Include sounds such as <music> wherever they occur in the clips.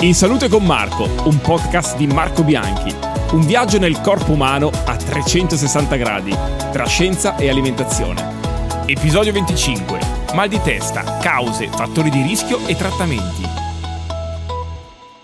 In Salute con Marco, un podcast di Marco Bianchi. Un viaggio nel corpo umano a 360 gradi, tra scienza e alimentazione. Episodio 25. Mal di testa, cause, fattori di rischio e trattamenti.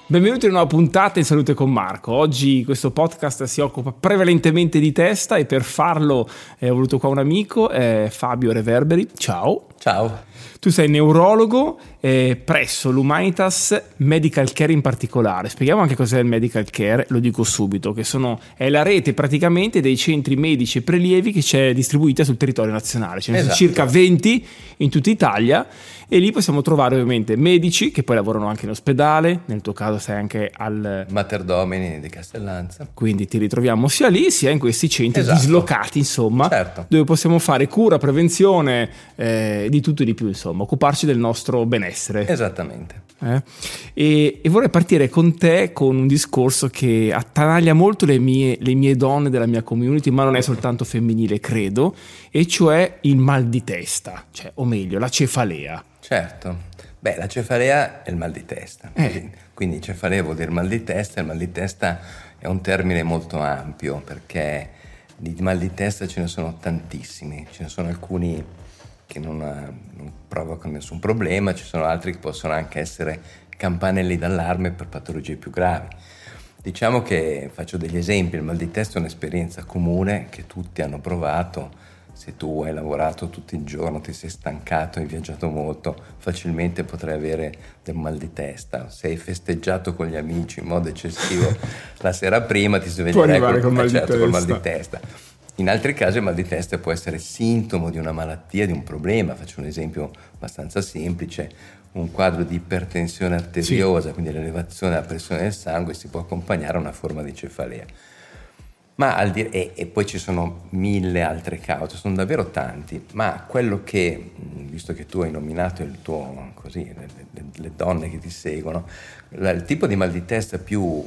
Benvenuti in una puntata in Salute con Marco. Oggi questo podcast si occupa prevalentemente di testa e per farlo eh, ho voluto qua un amico, eh, Fabio Reverberi. Ciao. Ciao. Tu sei neurologo eh, presso l'Humanitas Medical Care in particolare. Spieghiamo anche cos'è il Medical Care, lo dico subito, che sono, è la rete praticamente dei centri medici e prelievi che c'è distribuita sul territorio nazionale. Ce ne esatto. sono circa 20 in tutta Italia e lì possiamo trovare ovviamente medici che poi lavorano anche in ospedale, nel tuo caso sei anche al Mater Domini di Castellanza. Quindi ti ritroviamo sia lì sia in questi centri esatto. dislocati, insomma, certo. dove possiamo fare cura, prevenzione, eh, di tutto e di più, insomma, occuparci del nostro benessere. Esattamente. Eh? E, e, vorrei partire con te con un discorso che attanaglia molto le mie, le mie donne della mia community, ma non è soltanto femminile, credo, e cioè il mal di testa, cioè, o meglio, la cefalea. Certo. Beh, la cefalea è il mal di testa. Eh. Quindi cefalea vuol dire mal di testa, e il mal di testa è un termine molto ampio perché di mal di testa ce ne sono tantissimi, ce ne sono alcuni che non, non provocano nessun problema, ci sono altri che possono anche essere campanelli d'allarme per patologie più gravi. Diciamo che faccio degli esempi, il mal di testa è un'esperienza comune che tutti hanno provato se tu hai lavorato tutto il giorno, ti sei stancato, hai viaggiato molto, facilmente potrai avere del mal di testa. Se hai festeggiato con gli amici in modo eccessivo <laughs> la sera prima, ti sveglierai col, col, mal certo, col mal di testa. In altri casi il mal di testa può essere sintomo di una malattia, di un problema. Faccio un esempio abbastanza semplice. Un quadro di ipertensione arteriosa, sì. quindi l'elevazione della pressione del sangue, si può accompagnare a una forma di cefalea. Ma di- e, e, poi ci sono mille altre cause, sono davvero tanti, ma quello che, visto che tu hai nominato il tuo, così, le, le, le donne che ti seguono, la, il tipo di mal di testa più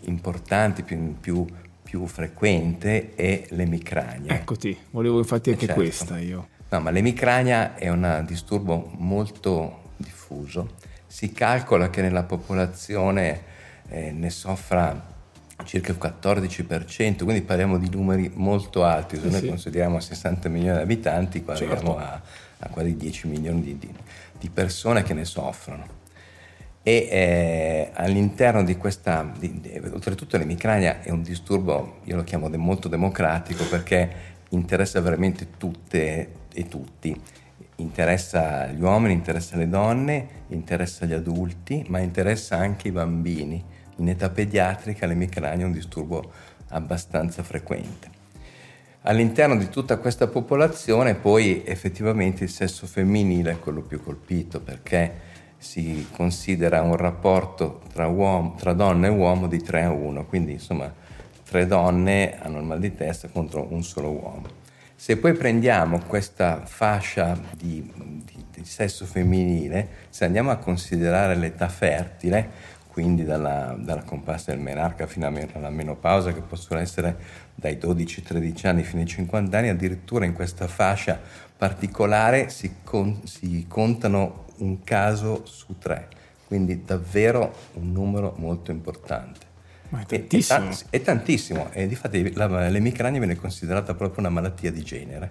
importante, più, più, più frequente è l'emicrania. Eccoti, volevo infatti anche certo. questa io. No, ma l'emicrania è un disturbo molto diffuso. Si calcola che nella popolazione eh, ne soffra circa il 14%, quindi parliamo di numeri molto alti, se noi sì. consideriamo 60 milioni di abitanti, qua certo. arriviamo a, a, quasi 10 milioni di, di, di, persone che ne soffrono. E eh, all'interno di questa, di, oltretutto l'emicrania è un disturbo, io lo chiamo de, molto democratico perché interessa veramente tutte e tutti. Interessa gli uomini, interessa le donne, interessa gli adulti, ma interessa anche i bambini in età pediatrica l'emicrania è un disturbo abbastanza frequente. All'interno di tutta questa popolazione poi effettivamente il sesso femminile è quello più colpito perché si considera un rapporto tra, uomo, tra donna e uomo di 3 a 1, quindi insomma tre donne hanno il mal di testa contro un solo uomo. Se poi prendiamo questa fascia di, di, di sesso femminile, se andiamo a considerare l'età fertile, quindi dalla, dalla comparsa del menarca fino alla menopausa, che possono essere dai 12-13 anni fino ai 50 anni, addirittura in questa fascia particolare si, con, si contano un caso su tre, quindi davvero un numero molto importante. Ma è tantissimo. È, tantissimo e difatti la, l'emicrania viene considerata proprio una malattia di genere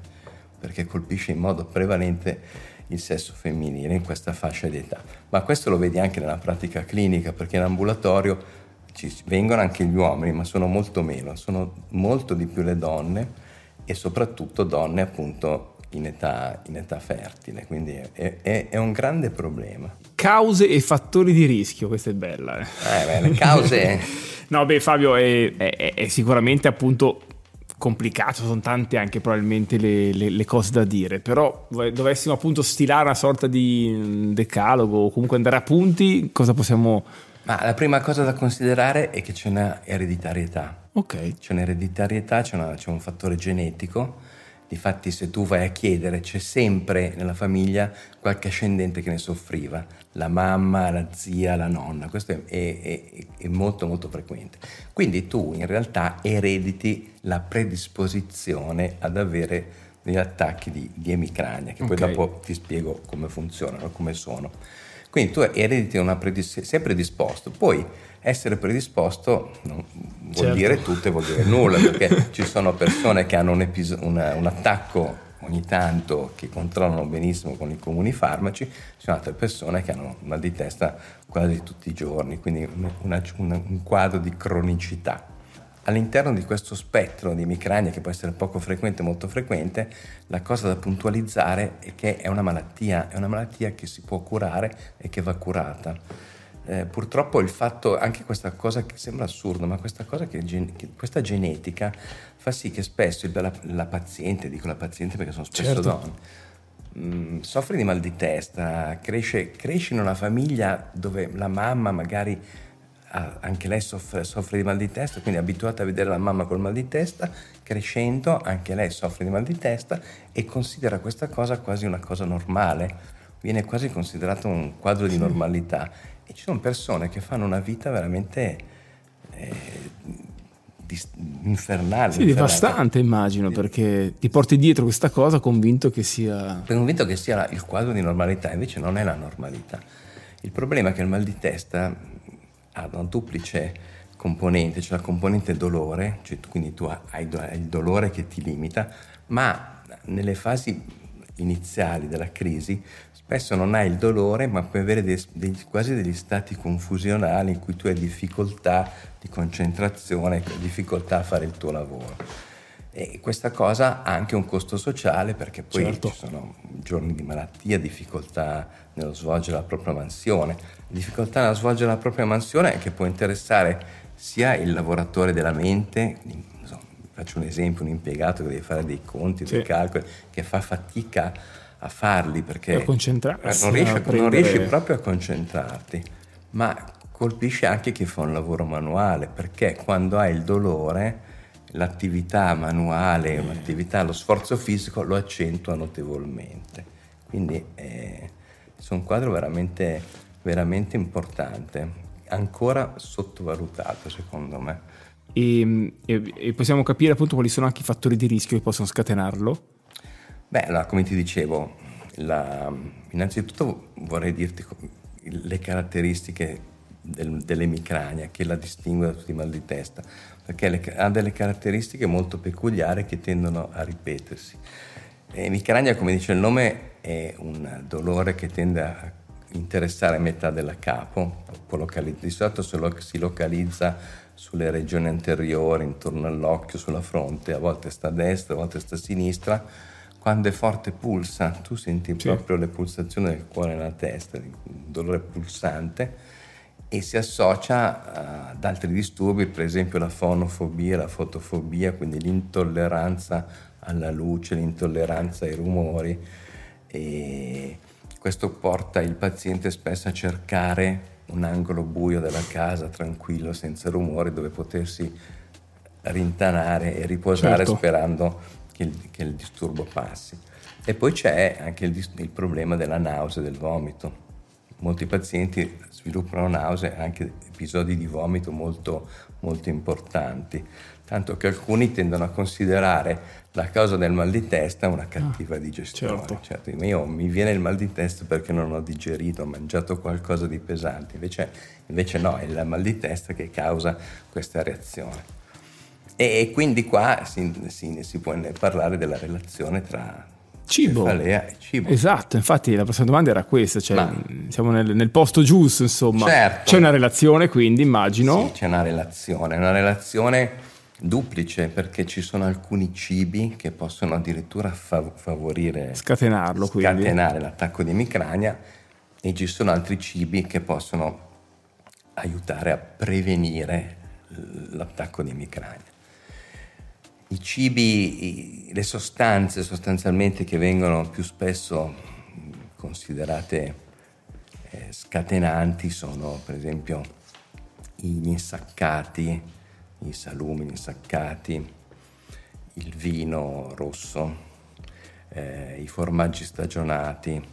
perché colpisce in modo prevalente il sesso femminile in questa fascia di età. Ma questo lo vedi anche nella pratica clinica, perché in ambulatorio ci vengono anche gli uomini, ma sono molto meno, sono molto di più le donne e soprattutto donne appunto in età, in età fertile, quindi è, è, è, un grande problema. Cause e fattori di rischio, questa è bella. Eh, eh beh, le cause... <laughs> no, beh Fabio, è, è sicuramente appunto complicato, sono tante anche probabilmente le, le, le, cose da dire, però dovessimo appunto stilare una sorta di mm, decalogo o comunque andare a punti, cosa possiamo... Ma la prima cosa da considerare è che c'è una ereditarietà. Ok. C'è un'ereditarietà, c'è, una, c'è un fattore genetico Difatti se tu vai a chiedere c'è sempre nella famiglia qualche ascendente che ne soffriva, la mamma, la zia, la nonna, questo è, è, è molto molto frequente. Quindi tu in realtà erediti la predisposizione ad avere degli attacchi di, di emicrania, che okay. poi dopo ti spiego come funzionano, come sono. Quindi tu erediti una predis- sei predisposto, poi essere predisposto non vuol certo. dire tutto e vuol dire nulla, perché <laughs> ci sono persone che hanno un, episo- una, un attacco ogni tanto che controllano benissimo con i comuni farmaci, ci sono altre persone che hanno mal di testa quasi tutti i giorni, quindi una, una, un quadro di cronicità. All'interno di questo spettro di emicrania, che può essere poco frequente o molto frequente, la cosa da puntualizzare è che è una malattia, è una malattia che si può curare e che va curata. Eh, purtroppo il fatto, anche questa cosa che sembra assurdo, ma questa cosa che, che questa genetica fa sì che spesso la, la, paziente, dico la paziente perché sono spesso certo. donne, mm, soffre di mal di testa, cresce, cresce in una famiglia dove la mamma magari anche lei soffre, soffre, di mal di testa, quindi è abituata a vedere la mamma col mal di testa, crescendo anche lei soffre di mal di testa e considera questa cosa quasi una cosa normale, viene quasi considerato un quadro di normalità e ci sono persone che fanno una vita veramente eh, infernale. Sì, devastante immagino, perché ti porti dietro questa cosa convinto che sia... Convinto che sia il quadro di normalità, invece non è la normalità. Il problema è che il mal di testa ha una duplice componente, cioè la componente dolore, cioè quindi tu hai il dolore che ti limita, ma nelle fasi iniziali della crisi spesso non hai il dolore, ma puoi avere dei, dei, quasi degli stati confusionali in cui tu hai difficoltà di concentrazione, difficoltà a fare il tuo lavoro. E questa cosa ha anche un costo sociale perché poi certo. ci sono giorni di malattia, difficoltà nello svolgere la propria mansione. Difficoltà nello svolgere la propria mansione che può interessare sia il lavoratore della mente, faccio un esempio, un impiegato che deve fare dei conti, sì. dei calcoli, che fa fatica a farli perché non, riesci, prendere... non riesci proprio a concentrarti, ma colpisce anche chi fa un lavoro manuale perché quando hai il dolore l'attività manuale, eh. l'attività, lo sforzo fisico lo accentua notevolmente. Quindi eh, è un quadro veramente, veramente importante, ancora sottovalutato secondo me. E, e, e, possiamo capire appunto quali sono anche i fattori di rischio che possono scatenarlo? Beh, allora, come ti dicevo, la, innanzitutto vorrei dirti le caratteristiche del, dell'emicrania che la distingue da tutti i mal di testa, perché le, ha delle caratteristiche molto peculiari che tendono a ripetersi. Emicrania, come dice il nome, è un dolore che tende a interessare metà della capo, di solito si localizza sulle regioni anteriori, intorno all'occhio, sulla fronte, a volte sta a destra, a volte sta a sinistra quando è forte pulsa, tu senti sì. proprio le pulsazioni del cuore nella testa, un dolore pulsante e si associa ad altri disturbi, per esempio la fonofobia, la fotofobia, quindi l'intolleranza alla luce, l'intolleranza ai rumori e questo porta il paziente spesso a cercare un angolo buio della casa, tranquillo, senza rumore, dove potersi rintanare e riposare certo. sperando che il, che il, disturbo passi. E poi c'è anche il, il problema della nausea e del vomito molti pazienti sviluppano nausea e anche episodi di vomito molto, molto importanti, tanto che alcuni tendono a considerare la causa del mal di testa una cattiva ah, digestione. Certo. Certo, io mi viene il mal di testa perché non ho digerito, ho mangiato qualcosa di pesante, invece, invece no, è il mal di testa che causa questa reazione. E quindi qua si, si, si può parlare della relazione tra, Cibo. Cefalea e cibo. Esatto, infatti la prossima domanda era questa, cioè Ma, siamo nel, nel, posto giusto, insomma. Certo. C'è una relazione quindi, immagino. Sì, c'è una relazione, una relazione duplice perché ci sono alcuni cibi che possono addirittura favorire... Scatenarlo, scatenare quindi. l'attacco di emicrania e ci sono altri cibi che possono aiutare a prevenire l'attacco di emicrania i cibi, le sostanze sostanzialmente che vengono più spesso considerate eh, scatenanti sono per esempio gli insaccati, i salumi insaccati, il vino rosso, eh, i formaggi stagionati,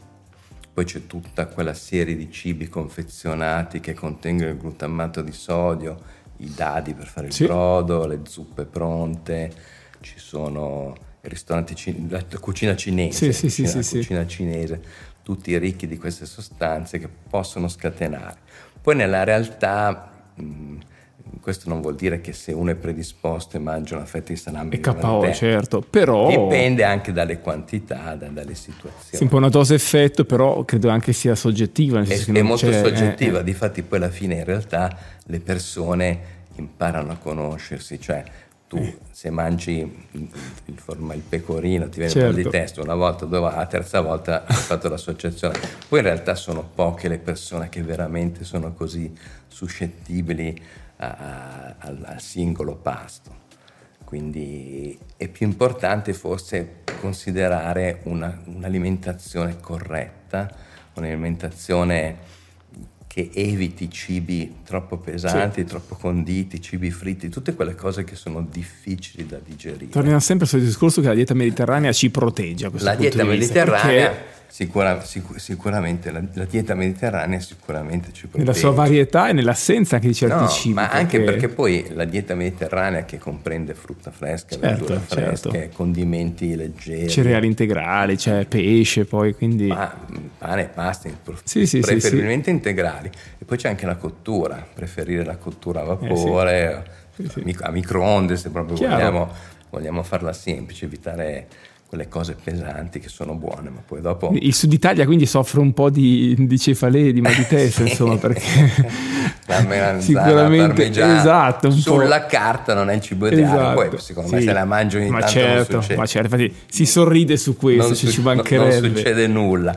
poi c'è tutta quella serie di cibi confezionati che contengono il glutammato di sodio i dadi per fare il sì. brodo, le zuppe pronte, ci sono i ristoranti, la cucina cinese, sì, sì, cucina, sì, cucina cinese, tutti ricchi di queste sostanze che possono scatenare. Poi nella realtà mh, questo non vuol dire che se uno è predisposto e mangia una fetta di salame è KO, certo, però dipende anche dalle quantità, da, dalle situazioni. Sì, un po' una dose effetto, però credo anche sia soggettiva. È, è molto soggettiva, eh, eh. difatti poi alla fine in realtà le persone imparano a conoscersi, cioè tu eh. se mangi il, forma, il pecorino ti viene certo. un po' di testa una volta, due volte, la terza volta hai fatto l'associazione. Poi in realtà sono poche le persone che veramente sono così suscettibili a, a, al singolo pasto. Quindi è più importante forse considerare una, un'alimentazione corretta, un'alimentazione che eviti cibi troppo pesanti, sì. troppo conditi, cibi fritti, tutte quelle cose che sono difficili da digerire. Torniamo sempre sul discorso che la dieta mediterranea ci protegge. la dieta mediterranea perché... Sicura, sicur, sicuramente la, la, dieta mediterranea sicuramente ci protegge. Nella sua varietà e nell'assenza anche di certi no, cibi. Ma perché... anche perché poi la dieta mediterranea che comprende frutta fresca, certo, verdura fresche, certo. condimenti leggeri. Cereali integrali, cioè pesce poi, quindi... Ma, pane e pasta, sì, sì, preferibilmente sì, integrali. E poi c'è anche la cottura, preferire la cottura a eh, vapore, eh, a microonde se proprio vogliamo, vogliamo farla semplice, evitare quelle cose pesanti che sono buone, ma poi dopo... Il sud Italia quindi soffre un po' di, di cefalee, di mal di testa, <laughs> insomma, perché... <laughs> La melanzana sicuramente esatto, sulla po'. carta non è il cibo ideale, esatto. poi secondo sì. me se la mangio ogni ma tanto certo, Ma certo, infatti si sorride su questo, non, su, ci mancherebbe. Non succede nulla,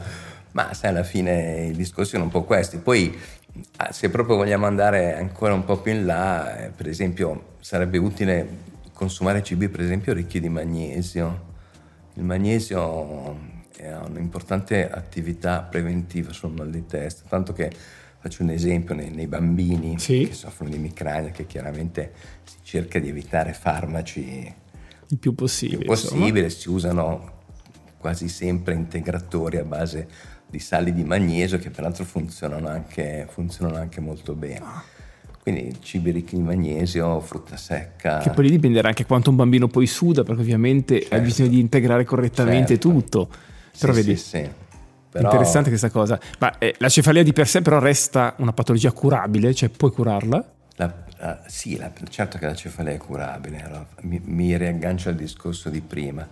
ma sai alla fine i discorsi sono un po' questi. Poi ah, se proprio vogliamo andare ancora un po' più in là, eh, per esempio sarebbe utile consumare cibi per esempio ricchi di magnesio il magnesio ha un'importante attività preventiva sul mal di testa, tanto che faccio un esempio nei, nei bambini sì. che soffrono di emicrania, che chiaramente si cerca di evitare farmaci il più possibile. Il più possibile, si usano quasi sempre integratori a base di sali di magnesio che peraltro funzionano anche, funzionano anche molto bene. Quindi cibi ricchi di magnesio, frutta secca. Che poi dipenderà anche quanto un bambino poi suda, perché ovviamente certo. hai bisogno di integrare correttamente certo. tutto. Però sì, vedi, sì, sì. Però... interessante questa cosa. Ma eh, la cefalea di per sé però resta una patologia curabile, cioè puoi curarla? La, la, sì, la, certo che la cefalea è curabile. Allora, mi, mi riaggancio al discorso di prima.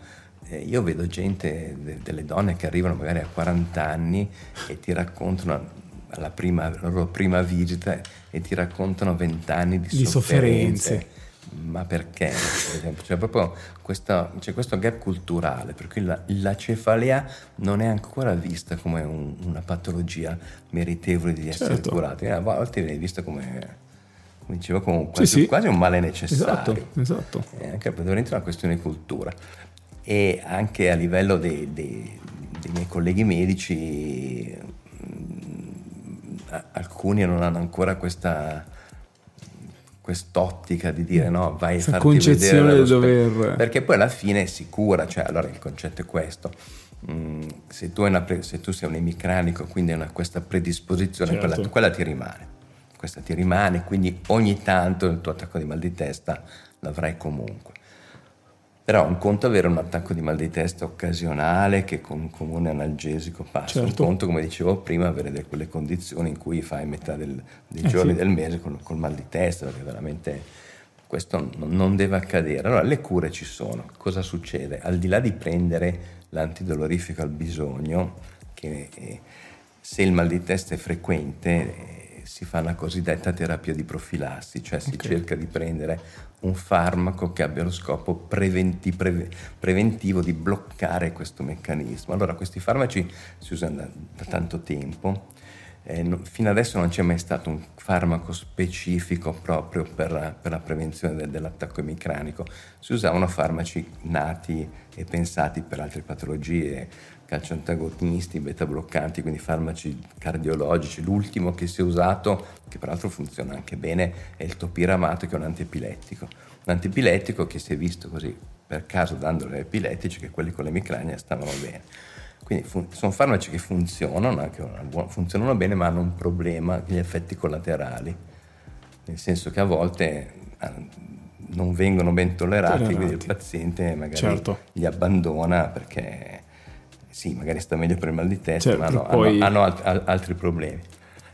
Eh, io vedo gente, de, delle donne che arrivano magari a 40 anni e ti raccontano alla prima, la loro prima visita e ti raccontano vent'anni di, di sofferenze. sofferenze. Ma perché? Per esempio, c'è proprio questa, c'è questo gap culturale, per cui la, la cefalea non è ancora vista come un, una patologia meritevole di essere certo. curata, a volte viene vista come come dicevo, come quasi, sì, sì. quasi, un male necessario. Esatto, esatto. È anche veramente una questione di cultura. E anche a livello dei, dei, dei miei colleghi medici alcuni non hanno ancora questa quest'ottica di dire no vai a farti vedere dover... perché poi alla fine è sicura cioè allora il concetto è questo. Mm, se, tu pre- se, tu sei un emicranico quindi hai una, questa predisposizione certo. quella, quella ti rimane. Questa ti rimane quindi ogni tanto il tuo attacco di mal di testa l'avrai comunque però un conto avere un attacco di mal di testa occasionale che con un comune analgesico passa, certo. un conto come dicevo prima avere delle, quelle condizioni in cui fai metà del, dei eh giorni sì. del mese con, col mal di testa, perché veramente questo non, non deve accadere. Allora le cure ci sono, cosa succede? Al di là di prendere l'antidolorifico al bisogno, che eh, se il mal di testa è frequente eh, si fa una cosiddetta terapia di profilassi, cioè si okay. cerca di prendere un farmaco che abbia lo scopo preventi, pre, preventivo di bloccare questo meccanismo. Allora questi farmaci si usano da, da tanto tempo, eh, no, fino adesso non c'è mai stato un farmaco specifico proprio per, per la prevenzione del, dell'attacco emicranico, si usavano farmaci nati e pensati per altre patologie, calciantagonisti, beta bloccanti, quindi farmaci cardiologici. L'ultimo che si è usato, che peraltro funziona anche bene, è il topiramato, che è un antiepilettico. Un antiepilettico che si è visto così per caso dando gli epilettici che quelli con le micranie stavano bene. Quindi fun- sono farmaci che funzionano, buona, funzionano bene, ma hanno un problema, gli effetti collaterali, nel senso che a volte ah, non vengono ben tollerati, tollerati. quindi il paziente magari certo. li abbandona perché sì, magari sta meglio per il mal di testa, Certo, ma no, poi- hanno, hanno alt- al- altri problemi.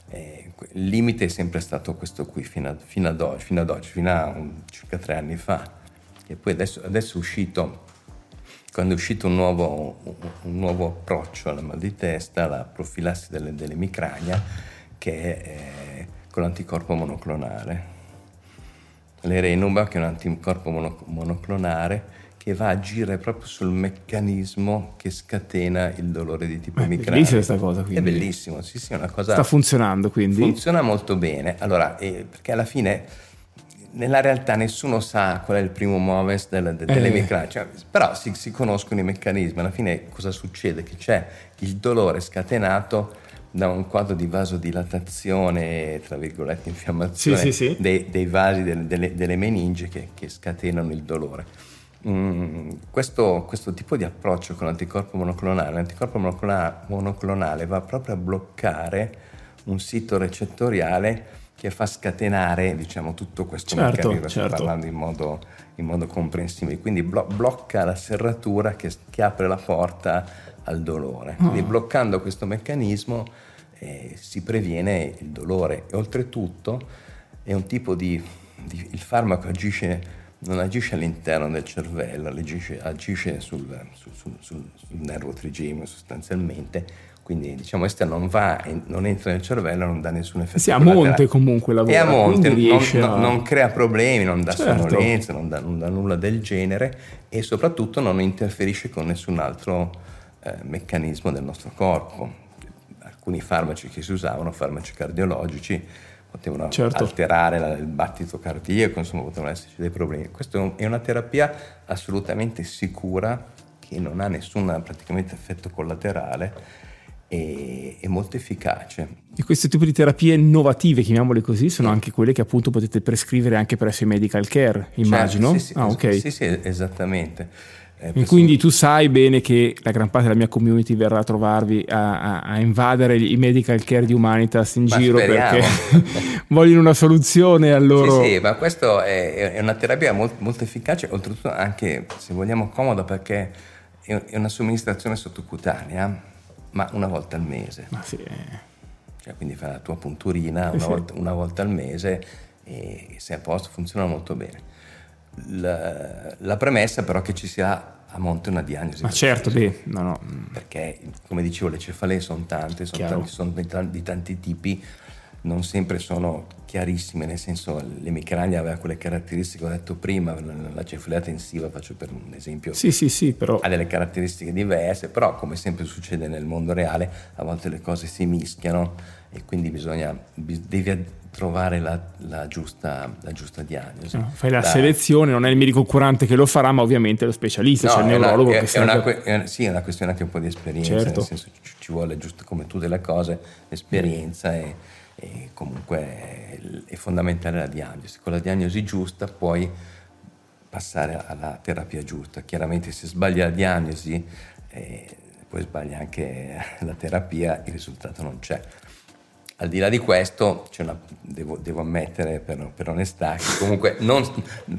Eh, il limite è sempre stato questo qui fino, a- fino ad oggi, fino ad oggi, fino a un- circa tre anni fa. E poi adesso, adesso è uscito, quando è uscito un nuovo, un- nuovo approccio alla mal di testa, la profilassi delle, dell'emicrania, che è eh, con l'anticorpo monoclonale. L'Erenumab, che è un anticorpo mono- monoclonale, che va a agire proprio sul meccanismo che scatena il dolore di tipo Eh, emicranico. bellissima questa cosa, È quindi. bellissimo, sì, sì, è una cosa... Sta funzionando quindi. Funziona molto bene, allora, eh, perché alla fine nella realtà nessuno sa qual è il primo moves del, del, Eh. cioè, però si, si conoscono i meccanismi, alla fine cosa succede? Che c'è il dolore scatenato da un quadro di vasodilatazione, tra virgolette infiammazione Sì, sì, sì. Dei, dei vasi del- delle, delle meningi che, che scatenano il dolore. Mm, questo, questo tipo di approccio con l'anticorpo monoclonale, l'anticorpo monoclona- monoclonale va proprio a bloccare un sito recettoriale che fa scatenare diciamo, tutto questo Certo, meccanismo, certo. parlando in modo, in modo comprensibile, quindi blo- blocca la serratura che, che apre la porta al dolore. Ah. Quindi bloccando questo meccanismo eh, si previene il dolore e oltretutto è un tipo di, di- il farmaco agisce non agisce all'interno del cervello, agisce, agisce sul, sul- sul- sul- nervo trigemico sostanzialmente, quindi diciamo questa non va, non entra nel cervello, non dà nessun effetto. Sì, a monte comunque lavora. E a monte, non- a- non crea problemi, non dà Certo. sonnolenza, non dà, non dà nulla del genere e soprattutto non interferisce con nessun altro eh, meccanismo del nostro corpo. Alcuni farmaci che si usavano, farmaci cardiologici, potevano Certo. alterare la- il battito cardiaco, insomma potevano esserci dei problemi. Questa è un- è una terapia assolutamente sicura che non ha nessun praticamente effetto collaterale e è molto efficace. E questo tipo di terapie innovative, chiamiamole così, sono anche quelle che appunto potete prescrivere anche presso i medical care, immagino. Certo, sì, sì, ah, es- ok. Sì, sì, esattamente. Eh, E questo- quindi tu sai bene che la gran parte della mia community verrà a trovarvi a, a- a invadere i medical care di Humanitas in Ma giro speriamo. perché <laughs> vogliono una soluzione al loro... Sì, sì, ma questo è, è una terapia molto, molto efficace, oltretutto anche, se vogliamo, comoda perché è, una somministrazione sottocutanea, ma una volta al mese. Ma sì, eh. Cioè, quindi fai la tua punturina una, sì. volta, una volta al mese e sei a posto, funziona molto bene. La, la premessa però che ci sia a monte una diagnosi. Ma certo, beh, no, no. perché come dicevo le cefalee sono tante, sono, tanti, sono di, tan- di tanti tipi, non sempre sono chiarissime, nel senso l'emicrania aveva quelle caratteristiche che ho detto prima, la cefalea tensiva, faccio per un esempio, Sì, sì, sì, però... ha delle caratteristiche diverse, però come sempre succede nel mondo reale, a volte le cose si mischiano e quindi bisogna, bis- devi trovare la, la giusta, la giusta diagnosi. no, fai la Da- selezione, non è il medico curante che lo farà, ma ovviamente lo specialista, No, cioè il una- neurologo è- che è serve- una que- è- sì, è una questione anche un po' di esperienza, Certo. nel senso ci, ci vuole giusto come tutte le cose, l'esperienza e, e comunque è, è fondamentale la diagnosi. Con la diagnosi giusta puoi passare alla terapia giusta. Chiaramente se sbagli la diagnosi, eh, poi sbagli anche la terapia, il risultato non c'è. Al di là di questo, c'è una- devo, devo ammettere per, per onestà che comunque non-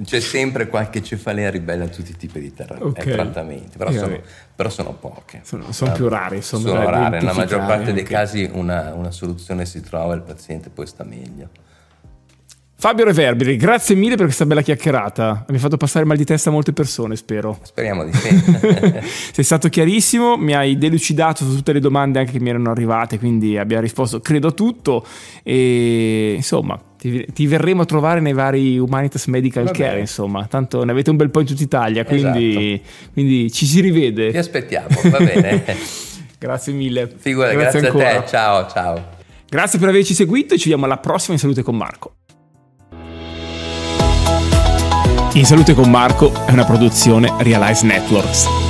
c'è sempre qualche cefalea ribelle a tutti i tipi di terra- eh, trattamenti, però Eh, sono, vabbè. però sono poche. Sono- sono più rare, insomma, Sono da rare, nella maggior parte dei anche. casi una, una soluzione si trova e il paziente poi sta meglio. Fabio Reverberi, grazie mille per questa bella chiacchierata. Mi hai fatto passare mal di testa a molte persone, spero. Speriamo di sì. <laughs> Sei stato chiarissimo, mi hai delucidato su tutte le domande anche che mi erano arrivate, quindi abbiamo risposto credo a tutto e insomma ti, ti verremo a trovare nei vari Humanitas Medical Va Care, insomma, tanto ne avete un bel po' in tutta Italia, quindi, quindi ci si Ti rivede. aspettiamo, va bene. <laughs> Grazie mille. Figura, grazie, a ancora. te, ciao ciao. Grazie per averci seguito e ci vediamo alla prossima in Salute con Marco. In Salute con Marco è una produzione Realize Networks.